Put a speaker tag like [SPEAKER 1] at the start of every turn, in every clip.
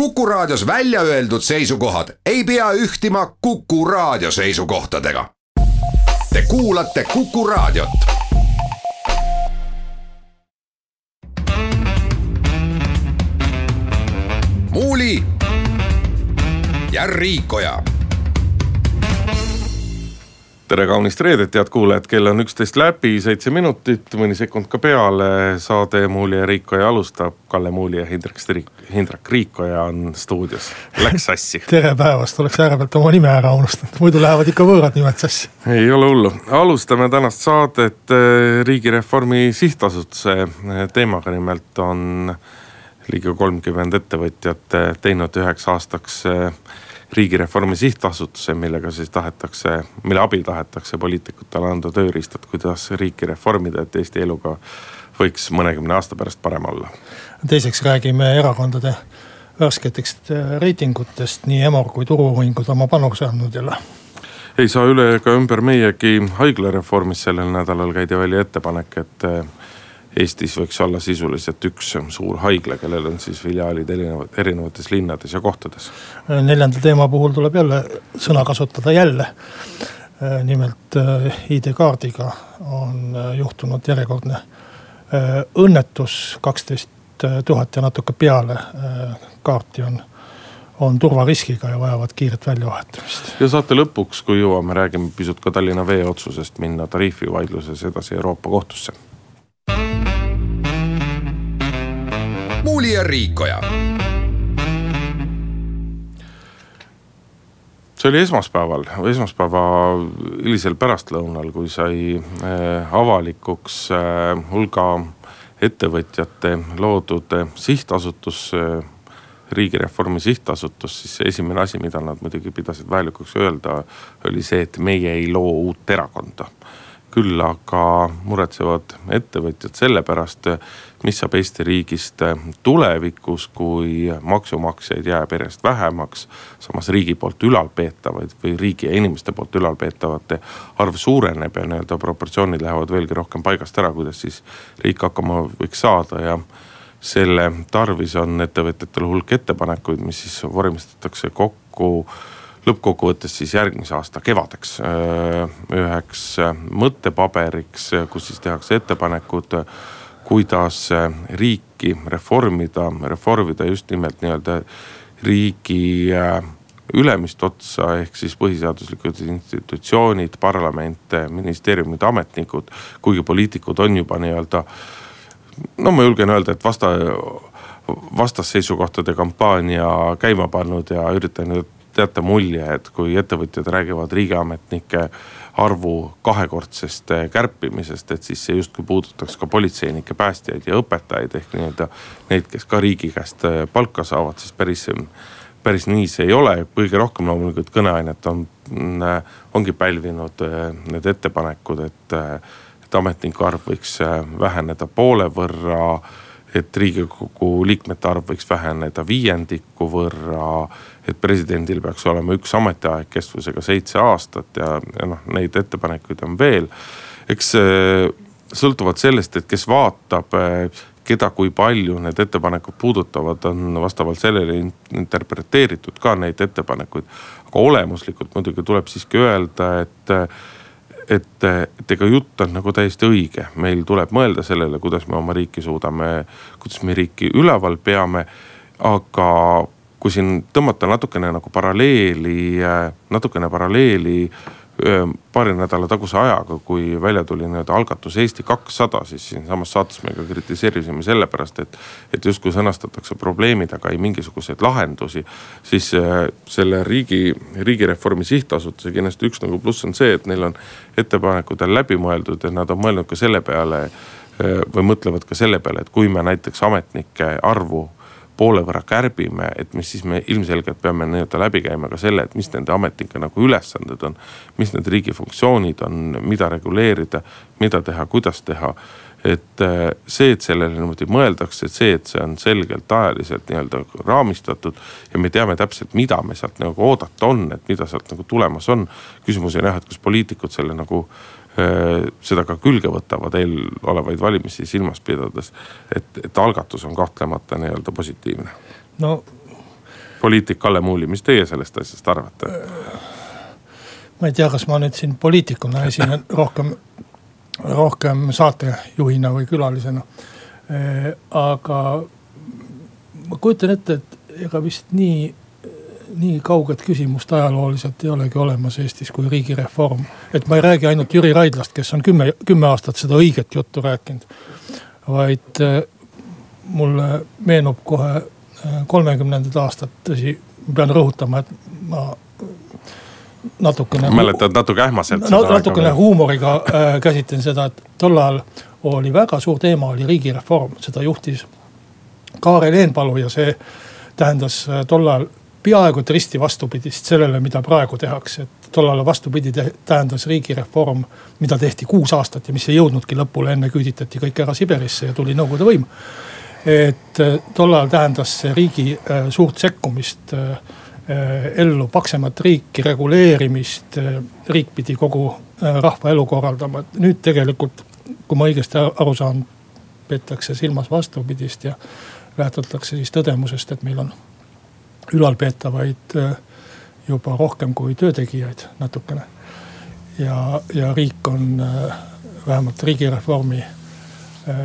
[SPEAKER 1] Kuku Raadios välja öeldud seisukohad ei pea ühtima Kuku Raadio seisukohtadega. Te kuulate Kuku Raadiot. muuli ja Riikoja
[SPEAKER 2] tere kaunist reedet, head kuulajad, kell on üksteist läbi, seitse minutit, mõni sekund ka peale. saade Muuli ja Riikoja alustab, Kalle Muuli ja Hindrek Strik, Hindrek Riikoja on stuudios, läks sassi.
[SPEAKER 3] Tere päevast, oleks äärepealt oma nime ära unustanud, muidu lähevad ikka võõrad nimed sassi.
[SPEAKER 2] ei ole hullu, alustame tänast saadet eh, Riigireformi Sihtasutuse eh, teemaga, nimelt on ligi kolmkümmend ettevõtjat eh, teinud üheks aastaks riigireformi sihtasutuse, millega siis tahetakse, mille abil tahetakse poliitikutele anda tööriistad, kuidas riiki reformida, et Eesti eluga võiks mõnekümne aasta pärast parem olla.
[SPEAKER 3] teiseks räägime erakondade värsketest äh, reitingutest, nii Emor kui Turu-uuringud oma panuse andnud jälle
[SPEAKER 2] ei saa üle ega ümber meiegi. Haiglareformist, sellel nädalal käidi välja ettepanek, et äh, Eestis võiks olla sisuliselt üks suur haigla, kellel on siis filiaalid erinevad, erinevates linnades ja kohtades.
[SPEAKER 3] neljanda teema puhul tuleb jälle sõna kasutada jälle. nimelt äh, ID-kaardiga on äh, juhtunud järjekordne äh, õnnetus, kaksteist tuhat ja natuke peale kaarti on on turvariskiga ja vajavad kiiret väljavahetamist.
[SPEAKER 2] ja saate lõpuks, kui jõuame, räägime pisut ka Tallinna Vee otsusest minna tariifivaidluses edasi Euroopa kohtusse
[SPEAKER 1] Muuli ja Riikoja.
[SPEAKER 2] see oli esmaspäeval, esmaspäeva hilisel pärastlõunal, kui sai äh, avalikuks äh, hulga ettevõtjate loodud äh, sihtasutus riigireformi sihtasutus, siis esimene asi, mida nad muidugi pidasid vajalikuks öelda, oli see, et meie ei loo uut erakonda küll aga muretsevad ettevõtjad selle pärast, mis saab Eesti riigist tulevikus, kui maksumaksjaid jääb järjest vähemaks. samas riigi poolt ülalpeetavaid või riigi ja inimeste poolt ülalpeetavate arv suureneb ja nii-öelda proportsioonid lähevad veelgi rohkem paigast ära, kuidas siis riik hakkama võiks saada ja selle tarvis on ettevõtjatel hulk ettepanekuid, mis siis vormistatakse kokku lõppkokkuvõttes siis järgmise aasta kevadeks üheks mõttepaberiks, kus siis tehakse ettepanekud, kuidas riiki reformida, reformida just nimelt nii-öelda riigi ülemist otsa ehk siis põhiseaduslikud institutsioonid, parlament, ministeeriumid, ametnikud. kuigi poliitikud on juba nii-öelda, no ma julgen öelda, et vasta, vastasseisukohtade kampaania käima pannud ja üritanud jätta mulje, et kui ettevõtjad räägivad riigiametnike arvu kahekordsest eh, kärpimisest, et siis see justkui puudutaks ka politseinikke, päästjaid ja õpetajaid ehk nii-öelda neid, kes ka riigi käest eh, palka saavad, siis päris, päris nii see ei ole. kõige rohkem loomulikult kõneainet on, mm, ongi pälvinud eh, need ettepanekud, et, et ametnike arv võiks väheneda poole võrra et riigikogu liikmete arv võiks väheneda viiendiku võrra. et presidendil peaks olema üks ametiaeg kestvusega seitse aastat ja, ja noh, neid ettepanekuid on veel. eks sõltuvalt sellest, et kes vaatab, keda, kui palju need ettepanekud puudutavad, on vastavalt sellele interpreteeritud ka neid ettepanekuid. aga olemuslikult muidugi tuleb siiski öelda, et et, et ega jutt on nagu täiesti õige, meil tuleb mõelda sellele, kuidas me oma riiki suudame, kuidas me riiki üleval peame. aga kui siin tõmmata natukene nagu paralleeli, natukene paralleeli paari nädala taguse ajaga, kui välja tuli nii-öelda algatus Eesti kakssada, siis siinsamas saates me ka kritiseerisime sellepärast, et. et justkui sõnastatakse probleemid, aga ei mingisuguseid lahendusi. siis selle riigi, riigireformi sihtasutuse kindlasti üks nagu pluss on see, et neil on ettepanekud on läbi mõeldud ja nad on mõelnud ka selle peale või mõtlevad ka selle peale, et kui me näiteks ametnike arvu poole võrra kärbime, et mis siis me ilmselgelt peame nii-öelda läbi käima ka selle, et mis nende ametnike nagu ülesanded on. mis need riigi funktsioonid on, mida reguleerida, mida teha, kuidas teha. et äh, see, et sellele niimoodi mõeldakse, see, et see on selgelt ajaliselt nii-öelda raamistatud. ja me teame täpselt, mida me sealt nagu oodata on, et mida sealt nagu tulemas on. küsimus on jah, et kas poliitikud selle nagu seda ka külge võtavad eelolevaid valimisi silmas pidades. et, et algatus on kahtlemata nii-öelda positiivne.
[SPEAKER 3] no
[SPEAKER 2] poliitik Kalle Muuli, mis teie sellest asjast arvate?
[SPEAKER 3] ma ei tea, kas ma nüüd siin poliitikuna esinen rohkem, rohkem saatejuhina või külalisena. aga ma kujutan ette, et ega vist nii, nii kauget küsimust ajalooliselt ei olegi olemas Eestis kui riigireform. et ma ei räägi ainult Jüri Raidlast, kes on kümme, kümme aastat seda õiget juttu rääkinud. vaid mulle meenub kohe kolmekümnendad aastad, tõsi, ma pean rõhutama, et ma natukene.
[SPEAKER 2] mäletad natuke ähmaselt
[SPEAKER 3] no,. natukene huumoriga äh, käsitlen seda, et tol ajal oli väga suur teema, oli riigireform, seda juhtis Kaarel Eenpalu ja see tähendas äh, tol ajal peaaegu et risti vastupidist sellele, mida praegu tehakse, et tollal vastupidi tähendas riigireform, mida tehti kuus aastat ja mis ei jõudnudki lõpule, enne küüditati kõik ära Siberisse ja tuli Nõukogude võim. et äh, tollal tähendas see riigi äh, suurt sekkumist ellu, paksemat riiki, reguleerimist, riik pidi kogu rahva elu korraldama, et nüüd tegelikult, kui ma õigesti aru saan, peetakse silmas vastupidist ja lähtutakse siis tõdemusest, et meil on ülalpeetavaid äh, juba rohkem kui töötegijaid natukene. ja, ja riik on äh, vähemalt riigireformi äh,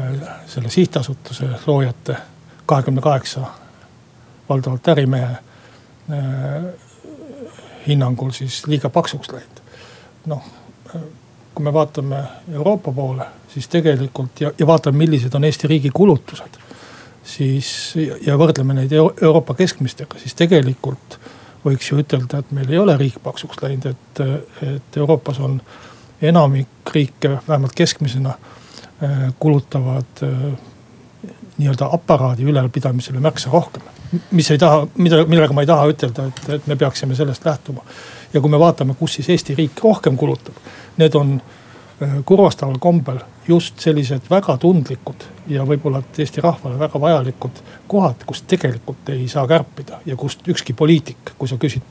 [SPEAKER 3] selle sihtasutuse loojate kahekümne kaheksa valdavalt ärimehe hinnangul siis liiga paksuks läinud. noh, kui me vaatame Euroopa poole, siis tegelikult ja, ja vaatame, millised on Eesti riigi kulutused siis ja võrdleme neid Euroopa keskmistega, siis tegelikult võiks ju ütelda, et meil ei ole riik paksuks läinud, et, et Euroopas on enamik riike, vähemalt keskmisena äh, kulutavad äh, nii-öelda aparaadi ülalpidamisele märksa rohkem. mis ei taha, mida, millega ma ei taha ütelda, et, et me peaksime sellest lähtuma. ja kui me vaatame, kus siis Eesti riik rohkem kulutab, need on kurvastaval kombel just sellised väga tundlikud ja võib-olla Eesti rahvale väga vajalikud kohad, kust tegelikult ei saa kärpida ja kust ükski poliitik, kui sa küsid,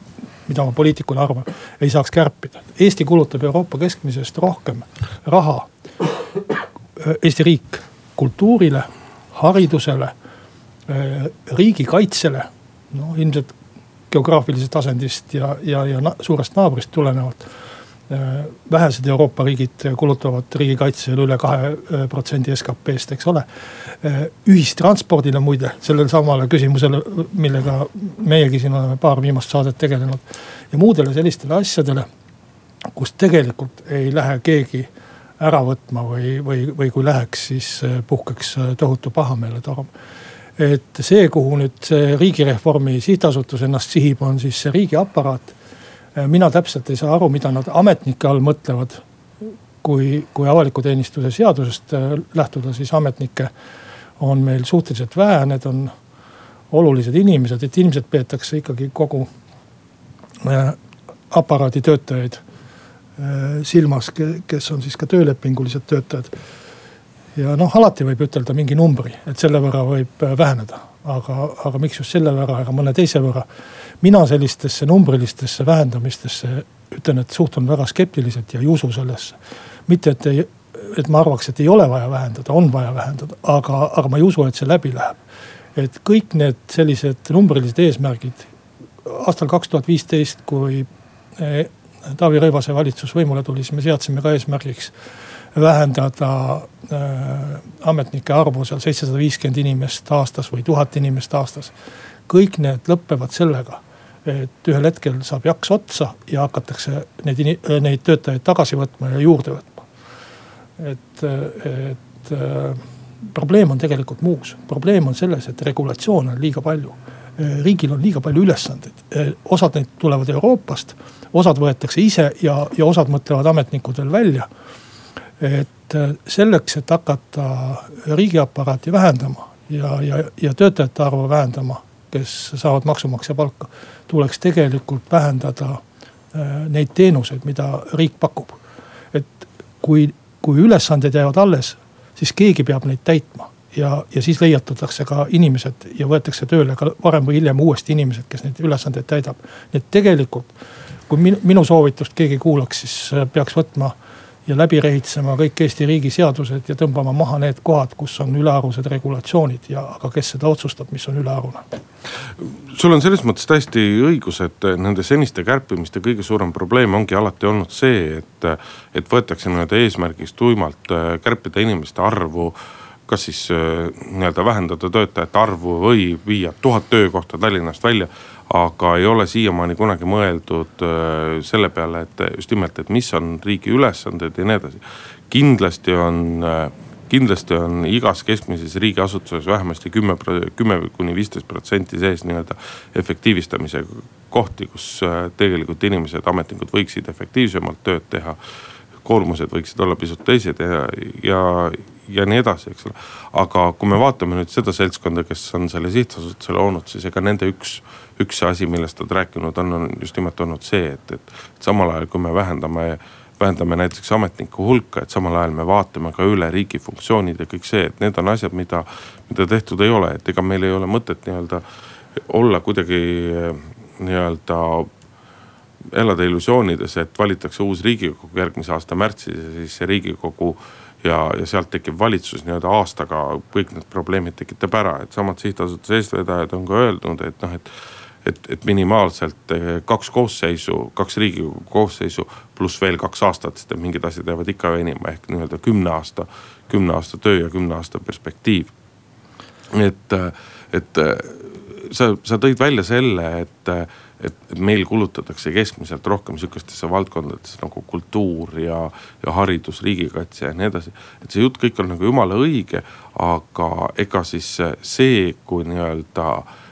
[SPEAKER 3] mida ma poliitikuna arvan, ei saaks kärpida. Eesti kulutab Euroopa keskmisest rohkem raha, Eesti riik kultuurile, haridusele, riigikaitsele, no ilmselt geograafilisest asendist ja, ja, ja suurest naabrist tulenevalt Äh, vähesed Euroopa riigid kulutavad riigikaitsele üle kahe äh, protsendi SKP-st, eks ole. Äh, ühistranspordile muide, sellele samale küsimusele, millega meiegi siin oleme paar viimast saadet tegelenud. ja muudele sellistele asjadele, kus tegelikult ei lähe keegi ära võtma või, või, või kui läheks, siis puhkeks tohutu pahameeletorm et see, kuhu nüüd see riigireformi sihtasutus ennast sihib, on siis see riigiaparaat Äh, mina täpselt ei saa aru, mida nad ametnike all mõtlevad. kui, kui avaliku teenistuse seadusest äh, lähtuda, siis ametnikke on meil suhteliselt vähe, need on olulised inimesed, et ilmselt peetakse ikkagi kogu äh, aparaadi töötajaid silmas, kes on siis ka töölepingulised töötajad. ja noh, alati võib ütelda mingi numbri, et selle võrra võib väheneda, aga, aga miks just selle võrra, aga mõne teise võrra mina sellistesse numbrilistesse vähendamistesse ütlen, et suhtun väga skeptiliselt ja ei usu sellesse. mitte, et ei, et ma arvaks, et ei ole vaja vähendada, on vaja vähendada, aga, aga ma ei usu, et see läbi läheb. et kõik need sellised numbrilised eesmärgid aastal kaks tuhat viisteist, kui eh, Taavi Rõivase valitsus võimule tuli, siis me seadsime ka eesmärgiks vähendada äh, ametnike arvu seal seitsesada viiskümmend inimest aastas või tuhat inimest aastas. kõik need lõpevad sellega et ühel hetkel saab jaks otsa ja hakatakse neid, neid töötajaid tagasi võtma ja juurde võtma. et, et probleem on tegelikult muus, probleem on selles, et regulatsioone on liiga palju. riigil on liiga palju ülesandeid, osad neid tulevad Euroopast, osad võetakse ise ja, ja osad mõtlevad ametnikud veel välja. Et selleks, et hakata riigiaparaati vähendama ja, ja, ja töötajate arvu vähendama kes saavad maksumaksja palka, tuleks tegelikult vähendada äh, neid teenuseid, mida riik pakub. et kui, kui ülesanded jäävad alles, siis keegi peab neid täitma ja, ja siis leiutatakse ka inimesed ja võetakse tööle ka varem või hiljem uuesti inimesed, kes neid ülesandeid täidab. nii et tegelikult, kui minu, minu soovitust keegi kuulaks, siis äh, peaks võtma ja läbi rehitsema kõik Eesti riigi seadused ja tõmbama maha need kohad, kus on ülearused regulatsioonid ja, aga kes seda otsustab, mis on ülearune.
[SPEAKER 2] Sul on selles mõttes täiesti õigus, et nende seniste kärpimiste kõige suurem probleem ongi alati olnud see, et, et võetakse nii-öelda eesmärgiks tuimalt äh, kärpida inimeste arvu kas siis äh, nii-öelda vähendada töötajate arvu või viia tuhat töökohta Tallinnast välja aga ei ole siiamaani kunagi mõeldud äh, selle peale, et just nimelt, et mis on riigi ülesanded ja nii edasi. kindlasti on, äh, kindlasti on igas keskmises riigiasutuses vähemasti kümme, kümme kuni viisteist protsenti sees nii-öelda efektiivistamise kohti, kus tegelikult inimesed, ametnikud võiksid efektiivsemalt tööd teha koormused võiksid olla pisut teised ja, ja, ja nii edasi, eks ole. aga kui me vaatame nüüd seda seltskonda, kes on selle sihtasutuse loonud, siis ega nende üks, üks asi, millest nad rääkinud on, on just nimelt olnud see, et, et samal ajal, kui me vähendame vähendame näiteks ametnike hulka, et samal ajal me vaatame ka üle riigi funktsioonid ja kõik see, et need on asjad, mida, mida tehtud ei ole, et ega meil ei ole mõtet nii-öelda olla kuidagi nii-öelda elada illusioonides, et valitakse uus riigikogu järgmise aasta märtsis ja siis see riigikogu ja, ja sealt tekib valitsus nii-öelda aastaga kõik need probleemid tekitab ära, et samad sihtasutuse eestvedajad on ka öelnud, et noh, et et, et minimaalselt eh, kaks koosseisu, kaks riigikogu koosseisu pluss veel kaks aastat, sest et mingid asjad jäävad ikka venima ehk nii-öelda kümne aasta, kümne aasta töö ja kümne aasta perspektiiv. et, et sa, sa tõid välja selle, et et, et meil kulutatakse keskmiselt rohkem sihukestesse valdkondadesse nagu kultuur ja, ja haridus, riigikaitse ja nii edasi. et see jutt kõik on nagu jumala õige, aga ega siis see, kui nii-öelda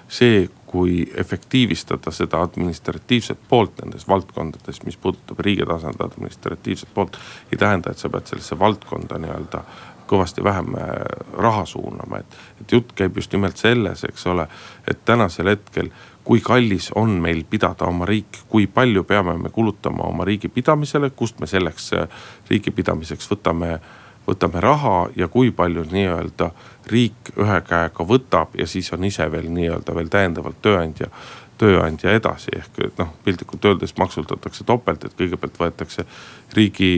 [SPEAKER 2] see, kui efektiivistada seda administratiivset poolt nendes valdkondades, mis puudutab riigi tasandi administratiivset poolt. ei tähenda, et sa pead sellesse valdkonda nii-öelda kõvasti vähem äh, raha suunama, et, et jutt käib just nimelt selles, eks ole, et tänasel hetkel kui kallis on meil pidada oma riiki, kui palju peame me kulutama oma riigi pidamisele, kust me selleks äh, riigi pidamiseks võtame, võtame raha ja kui palju nii-öelda riik ühe käega võtab ja siis on ise veel nii-öelda veel täiendavalt tööandja tööandja edasi, ehk noh, piltlikult öeldes maksutatakse topelt, et kõigepealt võetakse riigi,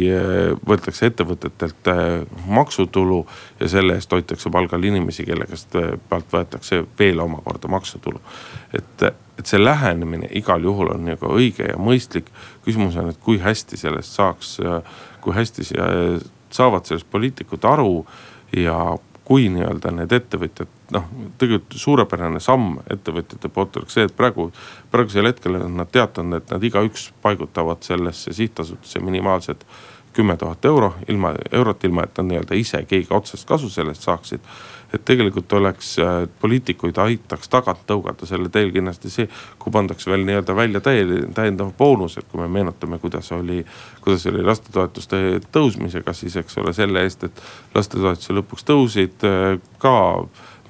[SPEAKER 2] võetakse ettevõtetelt äh, maksutulu ja selle eest hoitakse palgal inimesi, kelle käest äh, pealt võetakse veel omakorda maksutulu. et, et see lähenemine igal juhul on nagu õige ja mõistlik. küsimus on, et kui hästi sellest saaks, kui hästi saavad sellest poliitikud aru ja kui nii-öelda need ettevõtjad noh, tegelikult suurepärane samm ettevõtjate poolt oleks see, et praegu, praegusel hetkel on nad teatanud, et nad igaüks paigutavad sellesse sihtasutusse minimaalselt kümme tuhat euro, ilma, eurot, ilma et nad nii-öelda ise keegi otsest kasu sellest saaksid et tegelikult oleks, äh, poliitikuid aitaks tagant tõugata selle teel kindlasti see, kui pandaks veel nii-öelda välja täiendav boonus, et kui me meenutame, kuidas oli, kuidas oli lastetoetuste tõusmisega, siis eks ole selle eest, et lastetoetused lõpuks tõusid äh, ka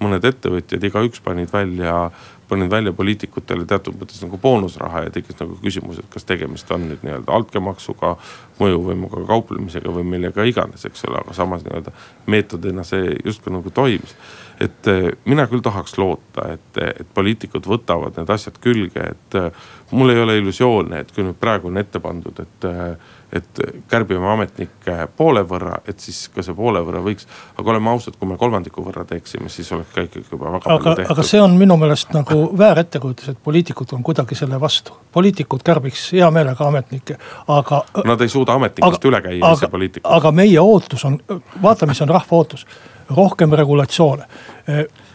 [SPEAKER 2] mõned ettevõtjad, igaüks panid välja panid välja poliitikutele teatud mõttes nagu boonusraha ja tekkis nagu küsimus, et kas tegemist on nüüd nii-öelda altkäemaksuga, mõjuvõimuga kauplemisega või millega iganes, eks ole, aga samas nii-öelda meetodina see justkui nagu toimis. et eh, mina küll tahaks loota, et, et poliitikud võtavad need asjad külge, et eh, mul ei ole illusioone, et kui nüüd praegu on ette pandud, et eh, et kärbime ametnikke poole võrra, et siis ka see poole võrra võiks. aga oleme ausad, kui me kolmandiku võrra teeksime, siis oleks ka ikkagi juba väga
[SPEAKER 3] aga, palju tehtud. aga see on minu meelest nagu väär ettekujutus, et poliitikud on kuidagi selle vastu. poliitikud kärbiks hea meelega ametnikke, aga.
[SPEAKER 2] Nad ei suuda ametnikest üle käia ise poliitikud.
[SPEAKER 3] aga meie ootus on, vaata, mis on rahva ootus, rohkem regulatsioone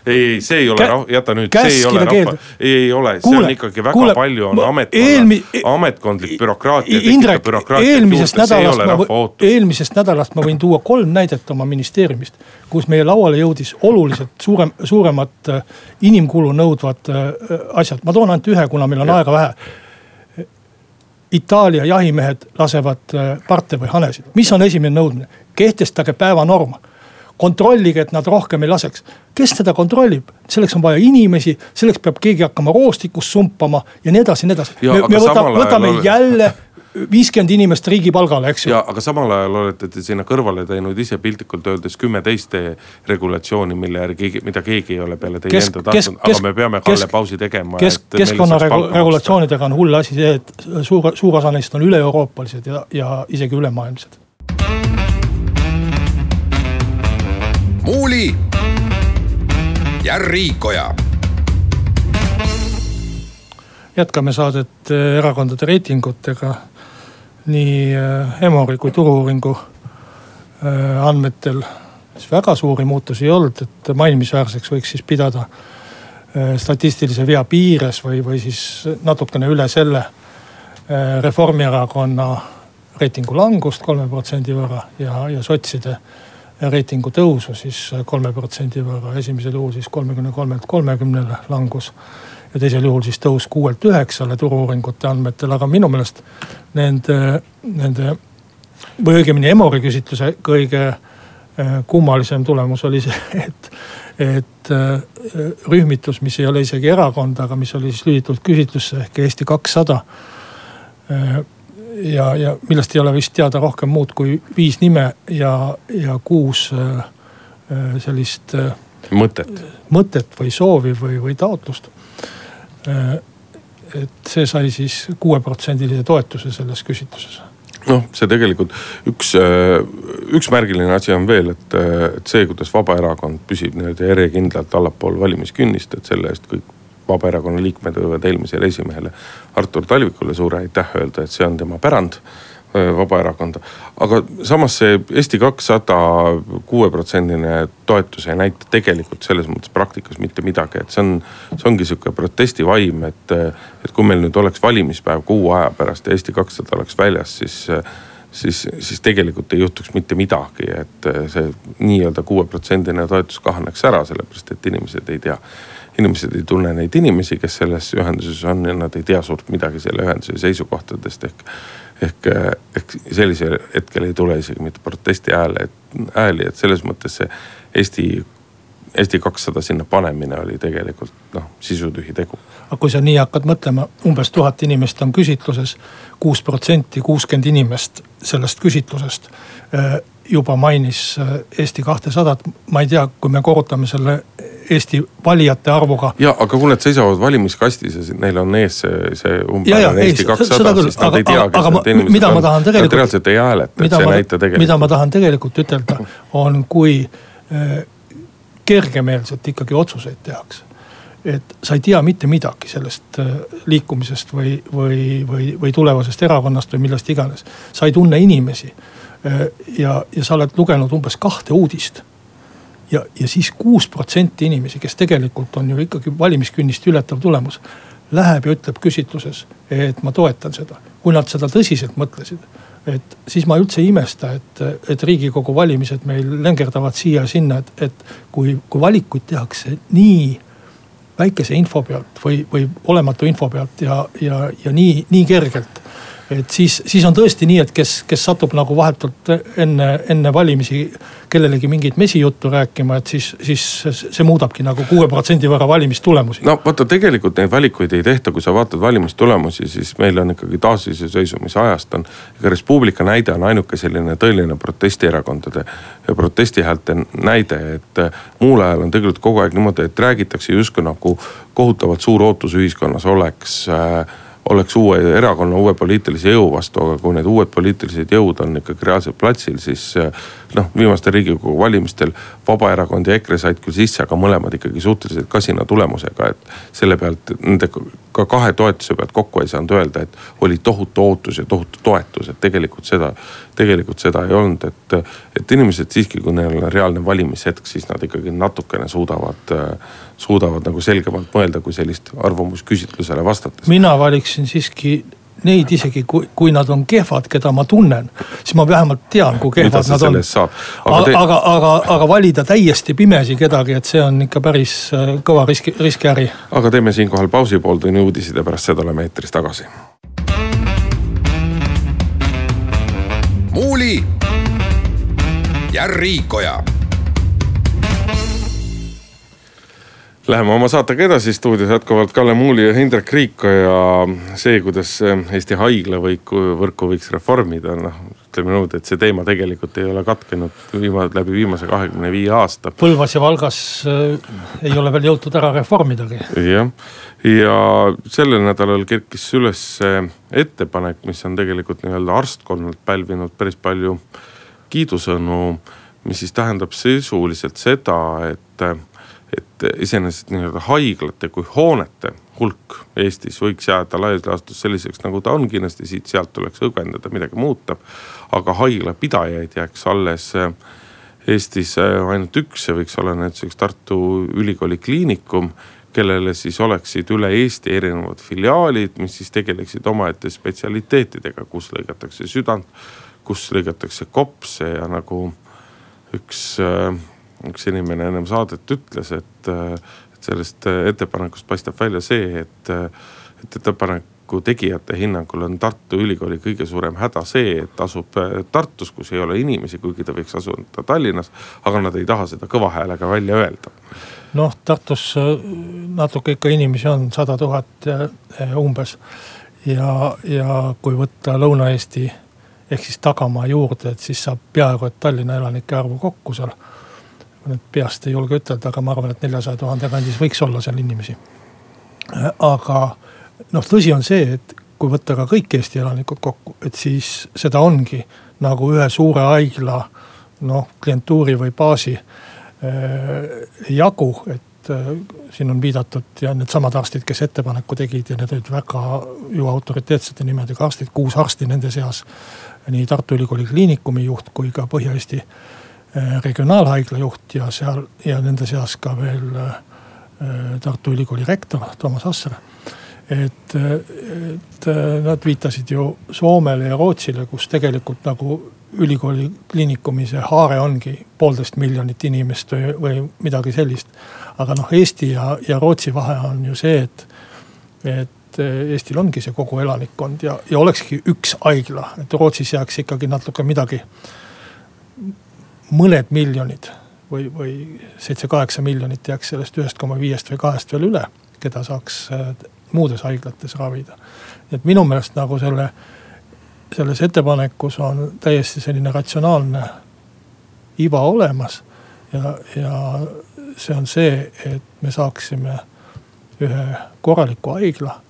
[SPEAKER 2] ei, ei, see ei ole, jäta nüüd, see ei ole rahva, ei, ei ole, see on ikkagi väga kuule, palju on ametkonna eelmi..., ametkondlik bürokraatia.
[SPEAKER 3] Indrek, eelmisest nädalast ma, eelmisest nädalast ma võin tuua kolm näidet oma ministeeriumist, kus meie lauale jõudis oluliselt suurem, suuremat äh, inimkulu nõudvad äh, asjad, ma toon ainult ühe, kuna meil on ja. aega vähe. Itaalia jahimehed lasevad äh, parte või hanesid, mis on esimene nõudmine, kehtestage päevanorm kontrollige, et nad rohkem ei laseks. kes seda kontrollib, selleks on vaja inimesi, selleks peab keegi hakkama roostikust sumpama ja nii edasi ja nii edasi. me, me võtame, võtame ole... jälle viiskümmend inimest riigi palgale, eks ju.
[SPEAKER 2] ja aga samal ajal olete te sinna kõrvale teinud ise piltlikult öeldes kümme teist regulatsiooni, mille järgi, mida keegi ei ole peale teie kesk, enda tahtnud, aga me peame Kalle pausi tegema.
[SPEAKER 3] kesk, keskkonnaregulatsioonidega on hull asi see, et suur, suur osa neist on üle-euroopalised ja, ja isegi ülemaailmsed
[SPEAKER 1] Muuli ja Riikoja
[SPEAKER 3] jätkame saadet eh, erakondade reitingutega. nii eh, Emori kui Turu-uuringu eh, andmetel siis väga suuri muutusi ei olnud, et mainimisväärseks võiks siis pidada statistilise vea piires või, või siis natukene üle selle Reformierakonna reitingu langust kolme protsendi võrra ja, ja sotside reitingu tõusu siis kolme protsendi võrra, esimesel juhul siis kolmekümne kolmelt kolmekümnele langus ja teisel juhul siis tõus kuuelt üheksale turu-uuringute andmetel, aga minu meelest nende, nende või õigemini Emori küsitluse kõige äh, kummalisem tulemus oli see, et, et äh, rühmitus, mis ei ole isegi erakond, aga mis oli siis lülitatud küsitlusse ehk Eesti kakssada. Äh, ja, ja millest ei ole vist teada rohkem muud kui viis nime ja, ja kuus sellist.
[SPEAKER 2] mõtet.
[SPEAKER 3] mõtet või soovi või, või taotlust Äh, et see sai siis kuueprotsendilise toetuse selles küsitluses
[SPEAKER 2] noh, see tegelikult üks, äh, üks märgiline asi on veel, et, äh, et see, kuidas Vabaerakond püsib nii-öelda järjekindlalt allapool valimiskünnist, et selle eest kõik Vabaerakonna liikmed võivad eelmisele esimehele Artur Talvikule suure aitäh öelda, et see on tema pärand Vabaerakonda. aga samas see Eesti kakssada kuueprotsendine toetus ei näita tegelikult selles mõttes praktikas mitte midagi, et see on, see ongi sihuke protestivaim, et, et kui meil nüüd oleks valimispäev kuu aja pärast ja Eesti kakssada oleks väljas, siis siis, siis tegelikult ei juhtuks mitte midagi, et see nii-öelda kuueprotsendine toetus kahaneks ära, sellepärast et inimesed ei tea. Inimesed ei tunne neid inimesi, kes selles ühenduses on ja nad ei tea suurt midagi selle ühenduse seisukohtadest ehk ehk, ehk sellisel hetkel ei tule isegi mitte protesti hääle, hääli, et selles mõttes see Eesti, Eesti kakssada sinna panemine oli tegelikult noh, sisutühi tegu.
[SPEAKER 3] aga kui sa nii hakkad mõtlema, umbes tuhat inimest on küsitluses, kuus protsenti, kuuskümmend inimest sellest küsitlusest eh, juba mainis eh, Eesti kahtesadat. ma ei tea, kui me korrutame selle Eesti valijate arvuga.
[SPEAKER 2] ja, aga kui nad seisavad valimiskastis ja neil on ees see, see umbes Eesti kakssada, siis nad
[SPEAKER 3] aga,
[SPEAKER 2] ei tea, kes need
[SPEAKER 3] inimesed on.
[SPEAKER 2] Nad reaalselt ei hääleta, et see ei näita tegelikult.
[SPEAKER 3] mida ma tahan tegelikult ütelda, on kui äh, kergemeelselt ikkagi otsuseid tehakse et sa ei tea mitte midagi sellest äh, liikumisest või, või, või, või tulevasest erakonnast või millest iganes. sa ei tunne inimesi. Äh, ja, ja sa oled lugenud umbes kahte uudist ja, ja siis kuus protsenti inimesi, kes tegelikult on ju ikkagi valimiskünnist ületav tulemus. Läheb ja ütleb küsitluses, et ma toetan seda, kui nad seda tõsiselt mõtlesid. et siis ma üldse ei imesta, et, et riigikogu valimised meil längerdavad siia-sinna, et, et kui, kui valikuid tehakse nii väikese info pealt või, või olematu info pealt ja, ja, ja nii, nii kergelt et siis, siis on tõesti nii, et kes, kes satub nagu vahetult enne, enne valimisi kellelegi mingit mesijuttu rääkima, et siis, siis see muudabki nagu kuue protsendi võrra valimistulemusi.
[SPEAKER 2] no vaata, tegelikult neid valikuid ei tehta, kui sa vaatad valimistulemusi, siis meil on ikkagi taasiseseisvumise ajast on. ega Res Publica näide on ainuke selline tõeline protestierakondade protestihäälte näide, et muul ajal on tegelikult kogu aeg niimoodi, et räägitakse justkui nagu kohutavalt suur ootus ühiskonnas oleks äh, oleks uue erakonna, uue poliitilise jõu vastu, aga kui need uued poliitilised jõud on ikkagi reaalselt platsil, siis noh, viimastel riigikogu valimistel Vabaerakond ja EKRE said küll sisse, aga mõlemad ikkagi suhteliselt kasina tulemusega, et selle pealt nende ka kahe toetuse pealt kokku ei saanud öelda, et oli tohutu ootus ja tohutu toetus, et tegelikult seda, tegelikult seda ei olnud, et. et inimesed siiski, kui neil on reaalne valimishetk, siis nad ikkagi natukene suudavad, suudavad nagu selgemalt mõelda, kui sellist arvamusküsitlusele vastates.
[SPEAKER 3] mina valiksin siiski neid isegi kui, kui nad on kehvad, keda ma tunnen, siis ma vähemalt tean, kui kehvad nad on. aga, te... aga, aga, aga valida täiesti pimesi kedagi, et see on ikka päris äh, kõva riski, riskiäri.
[SPEAKER 2] aga teeme siinkohal pausi, pooltunni uudised ja pärast seda oleme eetris tagasi.
[SPEAKER 1] muuli ja Riikoja
[SPEAKER 2] Läheme oma saatega edasi, stuudios jätkuvalt Kalle Muuli ja Hindrek Riiko ja see, kuidas Eesti haiglavõiku, võrku võiks reformida, noh. ütleme niimoodi, et see teema tegelikult ei ole katkenud viima-, läbi viimase kahekümne viie aasta.
[SPEAKER 3] Põlvas ja Valgas äh, ei ole veel jõutud ära reformidagi.
[SPEAKER 2] jah, ja sellel nädalal kerkis üles ettepanek, mis on tegelikult nii-öelda arstkonnalt pälvinud päris palju kiidusõnu, mis siis tähendab sisuliselt seda, et, et iseenesest nii-öelda haiglate kui hoonete hulk Eestis võiks jääda laias laastus selliseks, nagu ta on, kindlasti siit-sealt tuleks õgvendada, midagi muuta. aga haiglapidajaid jääks alles Eestis ainult üks, see võiks olla näiteks Tartu Ülikooli Kliinikum kellele siis oleksid üle Eesti erinevad filiaalid, mis siis tegeleksid omaette spetsialiteetidega, kus lõigatakse südant, kus lõigatakse kopse ja nagu üks, üks inimene ennem saadet ütles, et, et sellest ettepanekust paistab välja see, et, et ettepaneku tegijate hinnangul on Tartu Ülikooli kõige suurem häda see, et asub Tartus, kus ei ole inimesi, kuigi ta võiks asuda Tallinnas. aga nad ei taha seda kõva häälega välja öelda
[SPEAKER 3] noh, Tartus äh, natuke ikka inimesi on, sada tuhat äh, umbes. ja, ja kui võtta Lõuna-Eesti ehk siis tagamaa juurde, et siis saab peaaegu et Tallinna elanike arvu kokku seal. Nüüd peast ei julge ütelda, aga ma arvan, et neljasaja tuhande kandis võiks olla seal inimesi. Aga noh, tõsi on see, et kui võtta ka kõik Eesti elanikud kokku, et siis seda ongi nagu ühe suure haigla noh, klientuuri või baasi Äh, jagu, et äh, siin on viidatud ja needsamad arstid, kes ettepaneku tegid ja need olid väga ju autoriteetsete nimedega arstid, kuus arsti nende seas. nii Tartu Ülikooli Kliinikumi juht kui ka Põhja-Eesti äh, Regionaalhaigla juht ja seal ja nende seas ka veel Tartu Ülikooli rektor Toomas Asser et, et nad viitasid ju Soomele ja Rootsile, kus tegelikult nagu ülikooli kliinikumi see haare ongi poolteist miljonit inimest või, või midagi sellist. aga noh, Eesti ja, ja Rootsi vahe on ju see, et, et Eestil ongi see kogu elanikkond ja, ja olekski üks haigla, et Rootsis jääks ikkagi natuke midagi. Mõned miljonid või, või seitse-kaheksa miljonit jääks sellest ühest koma viiest või kahest veel üle, keda saaks äh, muudes haiglates ravida. et minu meelest nagu selle selles ettepanekus on täiesti selline ratsionaalne iva olemas. ja, ja see on see, et me saaksime ühe korraliku haigla,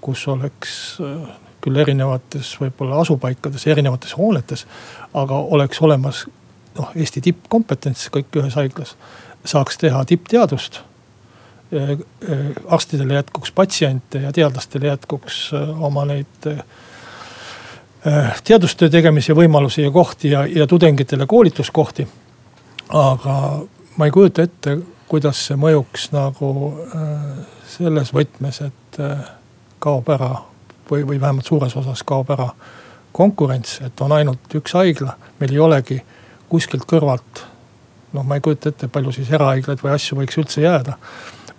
[SPEAKER 3] kus oleks äh, küll erinevates võib-olla asupaikades, erinevates hoonetes, aga oleks olemas noh, Eesti tippkompetents kõik ühes haiglas. saaks teha tippteadust. Äh, äh, arstidele jätkuks patsiente ja teadlastele jätkuks oma neid teadustöö tegemise võimalusi ja kohti ja, ja tudengitele koolituskohti. aga ma ei kujuta ette, kuidas see mõjuks nagu selles võtmes, et kaob ära või, või vähemalt suures osas kaob ära konkurents, et on ainult üks haigla, meil ei olegi kuskilt kõrvalt. noh, ma ei kujuta ette, palju siis erahaiglaid või asju võiks üldse jääda.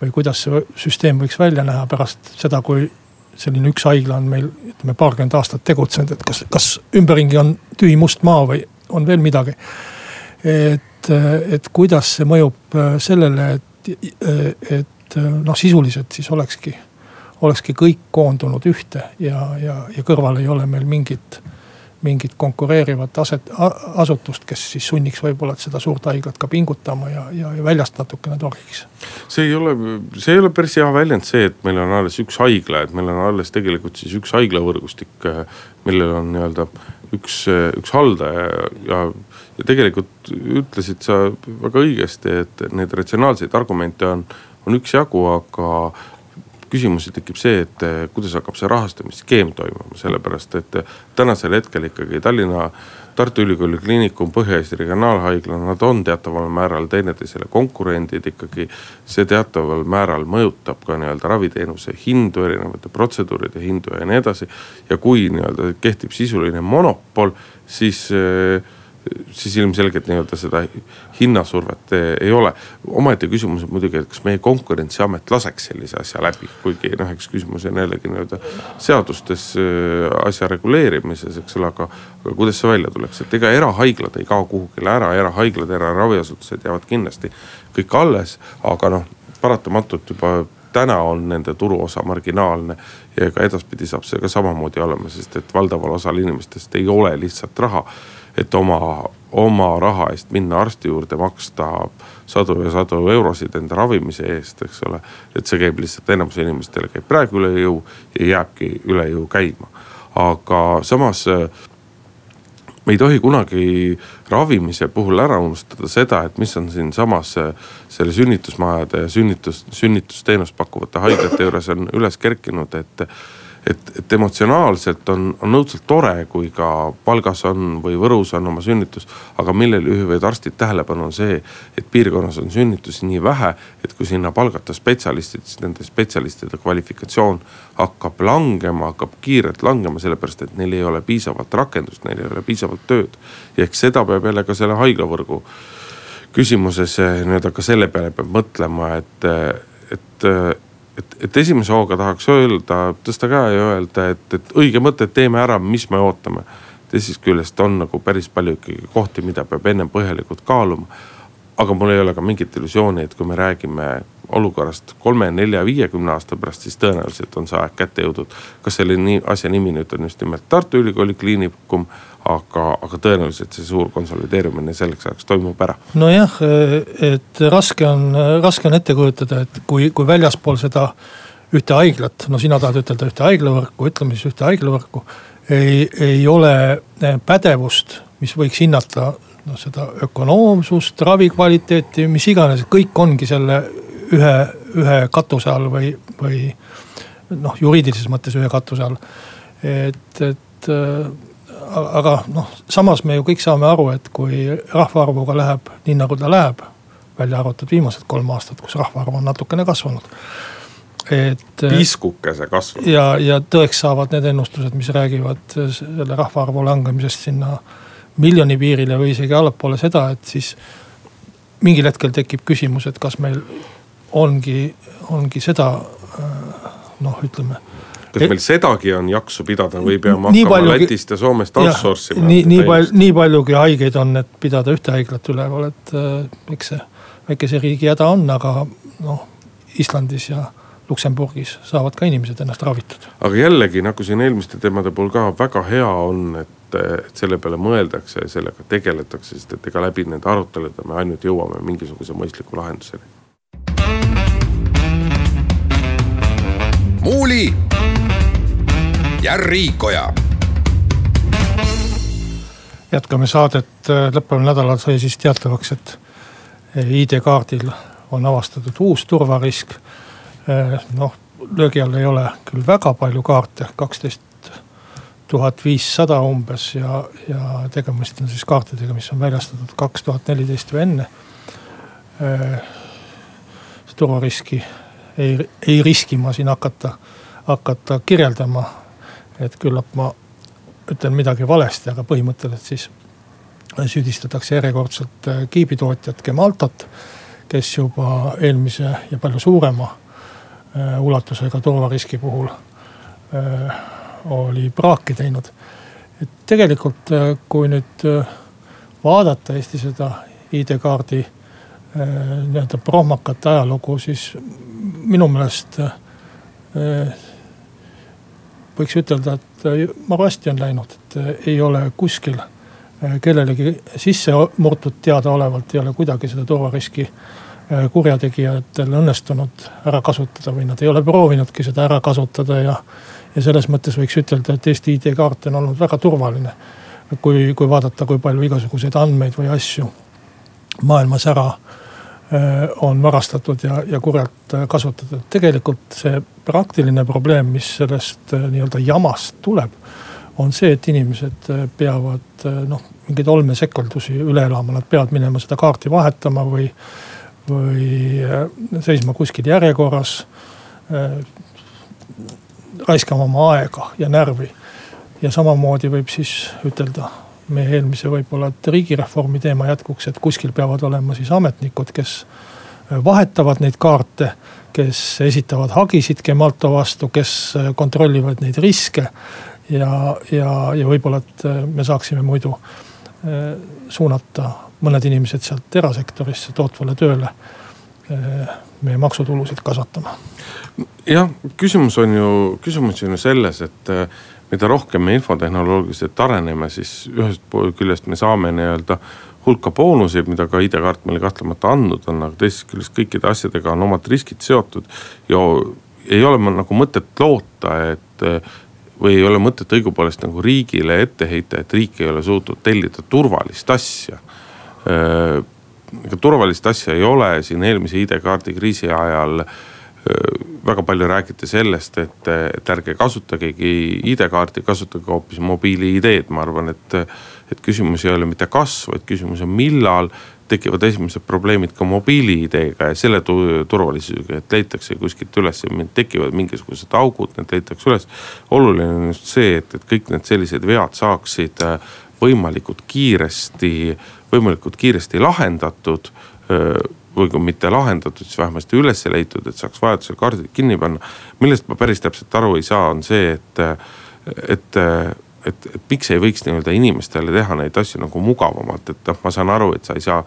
[SPEAKER 3] või kuidas see süsteem võiks välja näha pärast seda, kui selline üks haigla on meil ütleme paarkümmend aastat tegutsenud, et kas, kas ümberringi on tühi must maa või on veel midagi. et, et kuidas see mõjub äh, sellele, et, et noh, sisuliselt siis olekski, olekski kõik koondunud ühte ja, ja, ja kõrval ei ole meil mingit mingit konkureerivat aset, asutust, kes siis sunniks võib-olla seda suurt haiglat ka pingutama ja, ja, ja väljast natukene torgiks.
[SPEAKER 2] see ei ole, see ei ole päris hea väljend, see, et meil on alles üks haigla, et meil on alles tegelikult siis üks haiglavõrgustik, millel on nii-öelda üks, üks haldaja ja, ja tegelikult ütlesid sa väga õigesti, et neid ratsionaalseid argumente on, on üksjagu, aga küsimusi tekib see, et eh, kuidas hakkab see rahastamisskeem toimuma, sellepärast et eh, tänasel hetkel ikkagi Tallinna, Tartu Ülikooli Kliinikum, Põhja-Eesti Regionaalhaigla, nad on teataval määral teineteisele konkurendid ikkagi. see teataval määral mõjutab ka nii-öelda raviteenuse hindu, erinevate protseduuride hindu ja nii edasi. ja kui nii-öelda kehtib sisuline monopol, siis äh, siis ilmselgelt nii-öelda seda hinnasurvet ei ole. omaette küsimus on muidugi, et kas meie konkurentsiamet laseks sellise asja läbi, kuigi noh, eks küsimus on jällegi nii-öelda seadustes äh, asja reguleerimises, eks ole, aga. aga kuidas see välja tuleks, et ega erahaiglad ei kao kuhugile ära, erahaiglad, eraraviasutused jäävad kindlasti kõik alles, aga noh, paratamatult juba täna on nende turuosa marginaalne. ja ka edaspidi saab see ka samamoodi olema, sest et valdaval osal inimestest ei ole lihtsalt raha et oma, oma raha eest minna arsti juurde, maksta sadu ja sadu eurosid enda ravimise eest, eks ole. et see käib lihtsalt enamuse inimestele käib praegu üle jõu ja jääbki üle jõu käima. aga samas me ei tohi kunagi ravimise puhul ära unustada seda, et mis on siinsamas selle sünnitusmajade ja sünnitus, sünnitusteenust pakkuvate haiglate juures on üles kerkinud, et et, et emotsionaalselt on, on õudselt tore, kui ka Valgas on või Võrus on oma sünnitus. aga millele juhivad arstid tähelepanu, on see, et piirkonnas on sünnitusi nii vähe, et kui sinna palgata spetsialistid, siis nende spetsialistide kvalifikatsioon hakkab langema, hakkab kiirelt langema, sellepärast et neil ei ole piisavalt rakendust, neil ei ole piisavalt tööd. ja eks seda peab jälle ka selle haiglavõrgu küsimuses eh, nii-öelda ka selle peale peab mõtlema, et, et et, et esimese hooga tahaks öelda, tõsta käe ja öelda, et, et õige mõte, et teeme ära, mis me ootame. teisest küljest on nagu päris palju ikkagi kohti, mida peab ennem põhjalikult kaaluma. aga mul ei ole ka mingit illusiooni, et kui me räägime olukorrast kolme, nelja, viiekümne aasta pärast, siis tõenäoliselt on see aeg kätte jõudnud. kas selle nii, asja nimi nüüd on just nimelt Tartu Ülikooli Kliinikum, aga, aga tõenäoliselt see suur konsolideerumine selleks ajaks toimub ära.
[SPEAKER 3] nojah, et raske on, raske on ette kujutada, et kui, kui väljaspool seda ühte haiglat, no sina tahad ütelda ühte haiglavõrku, ütleme siis ühte haiglavõrku. ei, ei ole pädevust, mis võiks hinnata noh, seda ökonoomsust, ravikvaliteeti, mis iganes, kõik ongi selle ühe, ühe katuse all või, või noh, juriidilises mõttes ühe katuse all. et, et aga noh, samas me ju kõik saame aru, et kui rahvaarvuga läheb nii nagu ta läheb, välja arvatud viimased kolm aastat, kus rahvaarv on natukene kasvanud.
[SPEAKER 2] et. piskukese kasvanud.
[SPEAKER 3] ja, ja tõeks saavad need ennustused, mis räägivad selle rahvaarvu langemisest sinna miljoni piirile või isegi allapoole seda, et siis mingil hetkel tekib küsimus, et kas meil ongi, ongi seda noh, ütleme.
[SPEAKER 2] kas meil sedagi on jaksu pidada või peame hakkama paljugi, Lätist ja Soomest outsource ima?
[SPEAKER 3] nii, nii palju, nii paljugi haigeid on, et pidada ühte haiglat üleval, et äh, eks see väikese riigi häda on, aga noh, Islandis ja Luksemburgis saavad ka inimesed ennast ravitud.
[SPEAKER 2] aga jällegi nagu siin eelmiste teemade puhul ka väga hea on, et, et selle peale mõeldakse ja sellega tegeletakse, sest et ega läbi nende arutelude me ainult jõuame mingisuguse mõistliku lahenduseni
[SPEAKER 1] Muuli ja Riikoja.
[SPEAKER 3] jätkame saadet, lõppeval nädalal sai siis teatavaks, et ID-kaardil on avastatud uus turvarisk. noh, löögi all ei ole küll väga palju kaarte, kaksteist tuhat viissada umbes ja, ja tegemist on siis kaartidega, mis on väljastatud kaks tuhat neliteist või enne. Turvariski ei, ei riski ma siin hakata, hakata kirjeldama. et küllap ma ütlen midagi valesti, aga põhimõtteliselt siis süüdistatakse järjekordselt äh, kiibitootjat Gemaltot, kes juba eelmise ja palju suurema äh, ulatusega turvariski puhul äh, oli praaki teinud. et tegelikult, kui nüüd vaadata Eesti seda ID-kaardi nii-öelda prohmakat ajalugu, siis minu meelest äh, võiks ütelda, et äh, maru hästi on läinud, et äh, ei ole kuskil kellelegi sisse murtud teadaolevalt, ei ole kuidagi seda turvariski kurjategijatel õnnestunud ära kasutada või nad ei ole proovinudki seda ära kasutada ja. ja selles mõttes võiks ütelda, et Eesti ID-kaart on olnud väga turvaline. kui, kui vaadata, kui palju igasuguseid andmeid või asju maailmas ära Äh, on varastatud ja, ja kurjalt äh, kasutatud. tegelikult see praktiline probleem, mis sellest äh, nii-öelda jamast tuleb, on see, et inimesed peavad noh, mingeid olmesekeldusi üle elama, nad peavad minema seda kaarti vahetama või, või seisma kuskil järjekorras. raiskama oma aega ja närvi ja samamoodi võib siis ütelda meie eelmise võib-olla riigireformi teema jätkuks, et kuskil peavad olema siis ametnikud, kes äh, vahetavad neid kaarte. kes esitavad hagisid Gemalto vastu, kes äh, kontrollivad neid riske. ja, ja, ja võib-olla, et äh, me saaksime muidu suunata mõned inimesed sealt erasektorisse tootvale tööle meie maksutulusid kasvatama.
[SPEAKER 2] jah, küsimus on ju, küsimus on ju selles, et mida rohkem me infotehnoloogiliselt areneme, siis ühest küljest me saame nii-öelda hulka boonuseid, mida ka ID-kaart meile kahtlemata andnud on, aga teisest küljest kõikide asjadega on omad riskid seotud. ja ei ole nagu mõtet loota, et, või ei ole mõtet õigupoolest nagu riigile ette heita, et riik ei ole suutnud tellida turvalist asja. ega turvalist asja ei ole, siin eelmise ID-kaardi kriisi ajal väga palju räägiti sellest, et, et ärge kasutagegi ID-kaarti, kasutage hoopis mobiili-ID-d, ma arvan, et. et küsimus ei ole mitte kas, vaid küsimus on millal tekivad esimesed probleemid ka mobiili-ID-ga ja selle turvalisusega, et leitakse kuskilt üles, tekivad mingisugused augud, need leitakse üles. oluline on just see, et, et kõik need sellised vead saaksid äh, võimalikult kiiresti, võimalikult kiiresti lahendatud äh, või kui mitte lahendatud, siis vähemasti üles leitud, et saaks vajadusel kaardid kinni panna. millest ma päris täpselt aru ei saa, on see, et, et et, et miks ei võiks nii-öelda inimestele teha neid asju nagu mugavamalt, et noh, ma saan aru, et sa ei saa.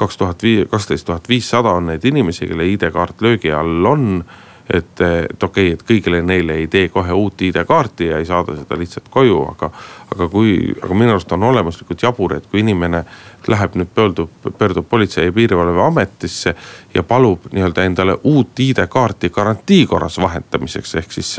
[SPEAKER 2] kaks tuhat viis, kaksteist tuhat viissada on neid inimesi, kelle ID-kaart löögi all on et, et okei okay,, et kõigile neile ei tee kohe uut ID-kaarti ja ei saada seda lihtsalt koju, aga. aga kui, aga minu arust on olemuslikult jabur, et kui inimene läheb nüüd pöördub, pöördub Politsei- ja Piirivalveametisse ja palub nii-öelda endale uut ID-kaarti garantii korras vahetamiseks, ehk siis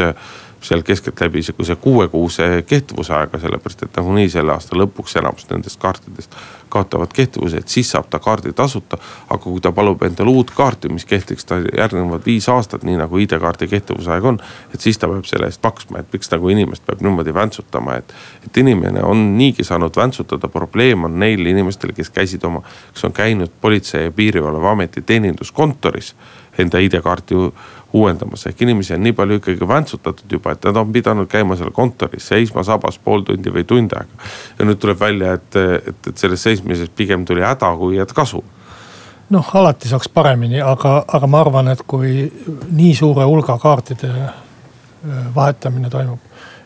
[SPEAKER 2] seal keskeltläbi sihukese kuuekuuse kehtivusajaga, sellepärast et nagunii selle aasta lõpuks enamus nendest kaartidest kaotavad kehtivuse, et siis saab ta kaardi tasuta. aga kui ta palub endale uut kaarti, mis kehtiks ta järgnevad viis aastat, nii nagu ID-kaardi kehtivusaeg on. et siis ta peab selle eest maksma, et miks nagu inimest peab niimoodi väntsutama, et. et inimene on niigi saanud väntsutada, probleem on neil inimestel, kes käisid oma, kes on käinud Politsei- ja Piirivalveameti teeninduskontoris enda ID-kaarti uuendamas, ehk inimesi on nii palju ikkagi väntsutatud juba, et nad on pidanud käima seal kontoris seisma sabas pool tundi või tund aega. ja nüüd tuleb välja, et, et, et sellest seismisest pigem tuli häda kui et kasu
[SPEAKER 3] noh, alati saaks paremini, aga, aga ma arvan, et kui nii suure hulga kaartide äh, vahetamine toimub,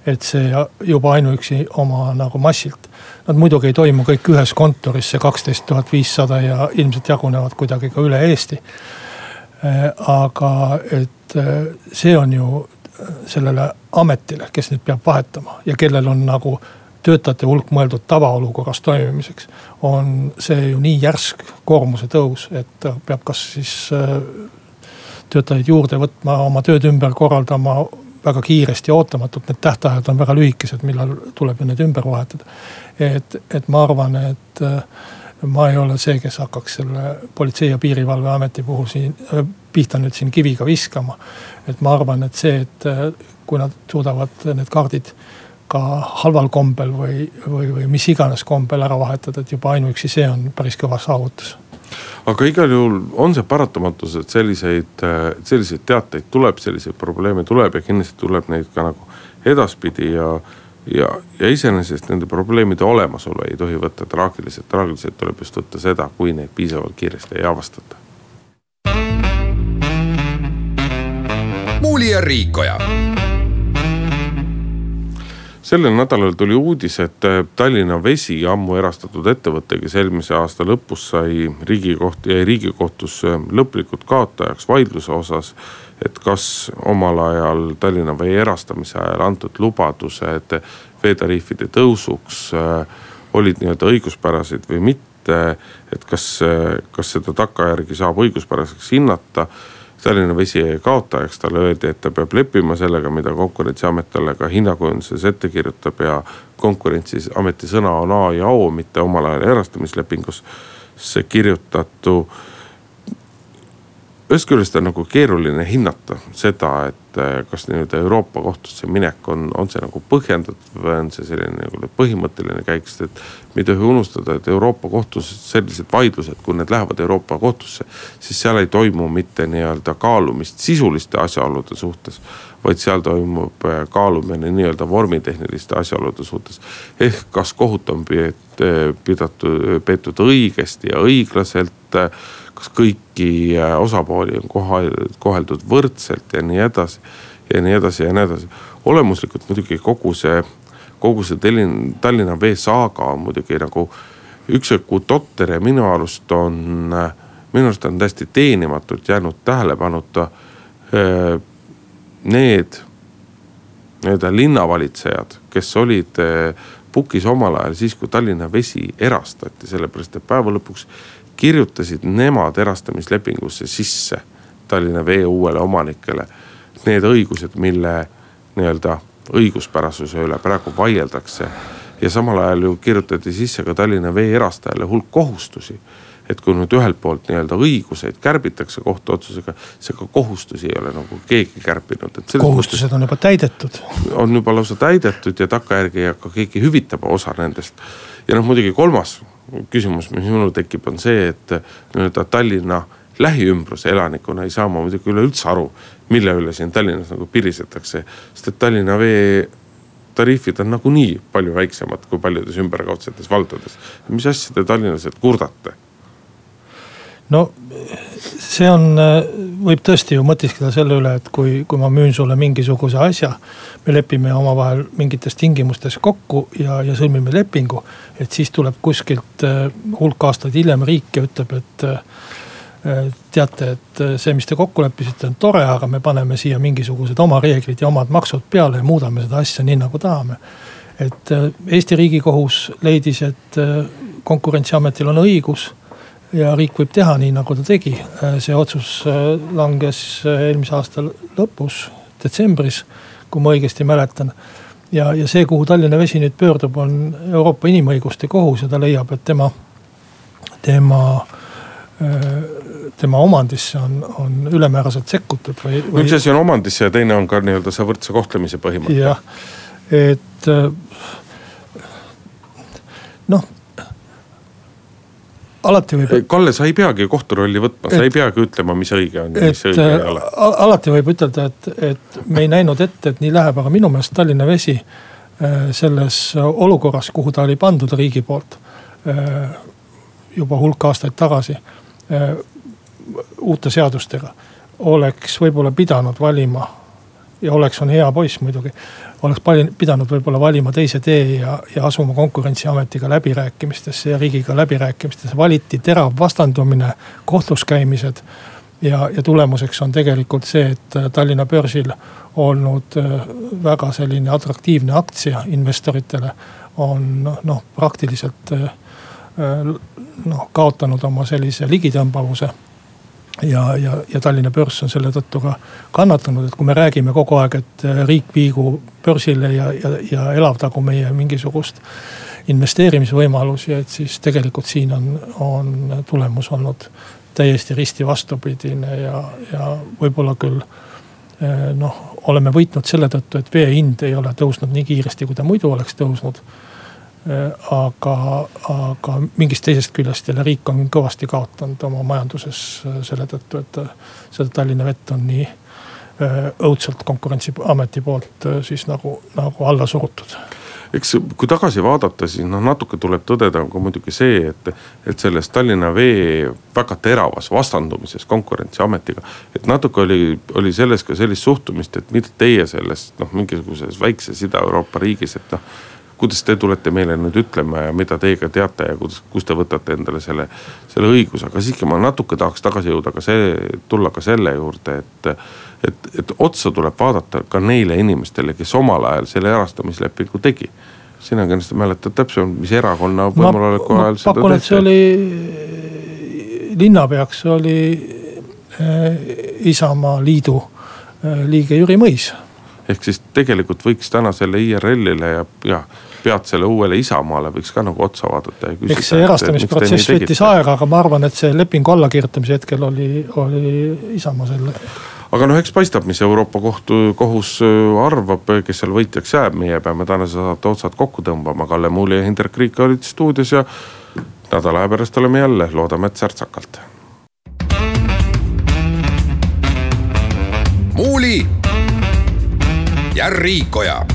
[SPEAKER 3] et see juba ainuüksi oma nagu massilt. Nad muidugi ei toimu kõik ühes kontoris, see kaksteist tuhat viissada ja ilmselt jagunevad kuidagi ka üle Eesti aga et äh, see on ju äh, sellele ametile, kes nüüd peab vahetama ja kellel on nagu töötajate hulk mõeldud tavaolukorras toimimiseks. on see ju nii järsk koormuse tõus, et peab kas siis töötajaid juurde võtma, oma tööd ümber korraldama väga kiiresti ja ootamatult, need tähtajad on väga lühikesed, millal tuleb ju need ümber vahetada. et, et ma arvan, et ma ei ole see, kes hakkaks selle Politsei- ja Piirivalveameti puhul siin, pihta nüüd siin kiviga viskama. et ma arvan, et see, et kui nad suudavad need kaardid ka halval kombel või, või, või mis iganes kombel ära vahetada, et juba ainuüksi see on päris kõva saavutus
[SPEAKER 2] aga igal juhul on see paratamatus, et selliseid, selliseid teateid tuleb, selliseid probleeme tuleb ja kindlasti tuleb neid ka nagu edaspidi ja ja, ja iseenesest nende probleemide olemasolu ei tohi võtta traagiliselt, traagiliselt tuleb just võtta seda, kui neid piisavalt kiiresti ei avastata.
[SPEAKER 1] muuli ja Riikoja.
[SPEAKER 2] Sellel nädalal tuli uudis, et Tallinna Vesi, ammu erastatud ettevõte, kes eelmise aasta lõpus sai riigikoht-, jäi riigikohtusse lõplikult kaotajaks vaidluse osas et kas omal ajal Tallinna Vee erastamise ajal antud lubadused veetariifide tõusuks äh, olid nii-öelda õiguspärased või mitte. et kas, kas seda takkajärgi saab õiguspäraseks hinnata. Tallinna Vesi jäi kaotajaks, talle öeldi, et ta peab leppima sellega, mida konkurentsiamet talle ka hinnakujunduses ette kirjutab ja konkurentsiameti sõna on A ja O, mitte omal ajal erastamislepingus kirjutatu ühest küljest on nagu keeruline hinnata seda, et eh, kas nii-öelda Euroopa kohtusse minek on, on see nagu põhjendatud või on see selline nagu põhimõtteline käik, sest et. me ei tohi unustada, et Euroopa kohtus sellised vaidlused, kui need lähevad Euroopa kohtusse, siis seal ei toimu mitte nii-öelda kaalumist sisuliste asjaolude suhtes. vaid seal toimub eh, kaalumine nii-öelda vormitehniliste asjaolude suhtes. ehk kas kohut on pidatud, peetud õigesti ja õiglaselt kas kõiki äh, osapooli on koheldud võrdselt ja nii edasi. ja nii edasi ja nii edasi. olemuslikult muidugi kogu see, kogu see Tallinna, Tallinna Vee saaga on muidugi nagu üksjagu totter ja minu arust on, äh, minu arust on täiesti teenimatult jäänud tähelepanuta äh, need nii-öelda linnavalitsejad, kes olid pukis omal ajal siis, kui Tallinna Vesi erastati, sellepärast et päeva lõpuks kirjutasid nemad erastamislepingusse sisse Tallinna Vee uuele omanikele need õigused, mille nii-öelda õiguspärasuse üle praegu vaieldakse. ja samal ajal ju kirjutati sisse ka Tallinna Vee erastajale hulk kohustusi et kui nüüd ühelt poolt nii-öelda õiguseid kärbitakse kohtuotsusega, ka kohustusi ei ole nagu keegi kärpinud.
[SPEAKER 3] kohustused on juba täidetud.
[SPEAKER 2] on juba lausa täidetud ja takkajärgi ei hakka keegi hüvitama osa nendest. ja noh, muidugi kolmas küsimus, mis minul tekib, on see, et nii-öelda Tallinna lähiümbruse elanikuna ei saa ma muidugi üleüldse aru, mille üle siin Tallinnas nagu pirisetakse. sest et Tallinna vee tariifid on nagunii palju väiksemad kui paljudes ümberkaudsetes valdades. mis asja te tallinlased kurdate?
[SPEAKER 3] No see on, võib tõesti ju mõtiskleda selle üle, et kui, kui ma müün sulle mingisuguse asja. me lepime omavahel mingites tingimustes kokku ja, ja sõlmime lepingu. et siis tuleb kuskilt äh, hulk aastaid hiljem riik ja ütleb, et äh, teate, et see, mis te kokku leppisite, on tore, aga me paneme siia mingisugused oma reeglid ja omad maksud peale ja muudame seda asja nii nagu tahame. et äh, Eesti riigikohus leidis, et konkurentsiametil on õigus ja riik võib teha nii, nagu ta tegi. see otsus äh, langes äh, eelmise aasta lõpus, detsembris, kui ma õigesti mäletan. ja, ja see, kuhu Tallinna Vesi nüüd pöördub, on Euroopa Inimõiguste Kohus ja ta leiab, et tema, tema äh, tema omandisse on, on ülemääraselt sekkutud või,
[SPEAKER 2] või.... üks asi on omandisse ja teine on ka nii-öelda see võrdse kohtlemise põhimõte.
[SPEAKER 3] jah, et noh, alati võib.
[SPEAKER 2] Kalle, sa ei peagi kohtu rolli võtma, sa ei peagi ütlema, mis õige on ja mis õige ei ole.
[SPEAKER 3] alati võib ütelda, et, et me ei näinud ette, et nii läheb, aga minu meelest Tallinna Vesi äh, selles olukorras, kuhu ta oli pandud riigi poolt juba hulk aastaid tagasi uute seadustega, oleks võib-olla pidanud valima ja oleks on hea poiss muidugi oleks pidanud võib-olla valima teise tee ja, ja asuma konkurentsiametiga läbirääkimistesse ja riigiga läbirääkimistesse. valiti terav vastandumine, kohtus käimised. ja, ja tulemuseks on tegelikult see, et Tallinna börsil olnud äh, väga selline atraktiivne aktsia investoritele on noh, noh praktiliselt äh, äh, noh kaotanud oma sellise ligitõmbavuse ja, ja, ja Tallinna börs on selle tõttu ka kannatanud, et kui me räägime kogu aeg, et äh, riik viigu börsile ja, ja, ja elavdagu meie mingisugust investeerimisvõimalusi, et siis tegelikult siin on, on tulemus olnud täiesti risti vastupidine ja, ja võib-olla küll äh, noh, oleme võitnud selle tõttu, et vee hind ei ole tõusnud nii kiiresti, kui ta muidu oleks tõusnud aga, aga mingist teisest küljest jälle riik on kõvasti kaotanud oma majanduses äh, selle tõttu, et äh, seda Tallinna vett on nii õudselt konkurentsiameti poolt siis nagu, nagu alla surutud
[SPEAKER 2] eks kui tagasi vaadata, siis noh, natuke tuleb tõdeda ka muidugi see, et, et selles Tallinna Vee väga teravas vastandumises konkurentsiametiga. et natuke oli, oli selles ka sellist suhtumist, et mida teie sellest noh, mingisuguses väikses Ida-Euroopa riigis, et noh kuidas te tulete meile nüüd ütlema ja mida teie ka teate ja kuidas, kust te võtate endale selle, selle õiguse, aga siiski ma natuke tahaks tagasi jõuda ka see, tulla ka selle juurde, et. et, et otsa tuleb vaadata ka neile inimestele, kes omal ajal selle erastamislepingu tegi. sina kindlasti mäletad täpsemalt, mis erakonna võimuloleku ajal
[SPEAKER 3] seda pakun, tehti. see oli, linnapeaks oli äh, Isamaa liidu äh, liige Jüri Mõis
[SPEAKER 2] ehk siis tegelikult võiks täna selle IRL-ile ja, ja peatsele uuele Isamaale võiks ka nagu otsa vaadata ja
[SPEAKER 3] küsida. eks see erastamisprotsess võttis aega, aga ma arvan, et see lepingu allakirjutamise hetkel oli, oli Isamaa selle.
[SPEAKER 2] aga noh, eks paistab, mis Euroopa kohtu, kohus äh, arvab, kes seal võitjaks jääb, meie peame tänase saate otsad kokku tõmbama, Kalle Muuli ja Hindrek Riik olid stuudios ja nädala aja pärast oleme jälle, loodame, et särtsakalt.
[SPEAKER 1] muuli ja Riikoja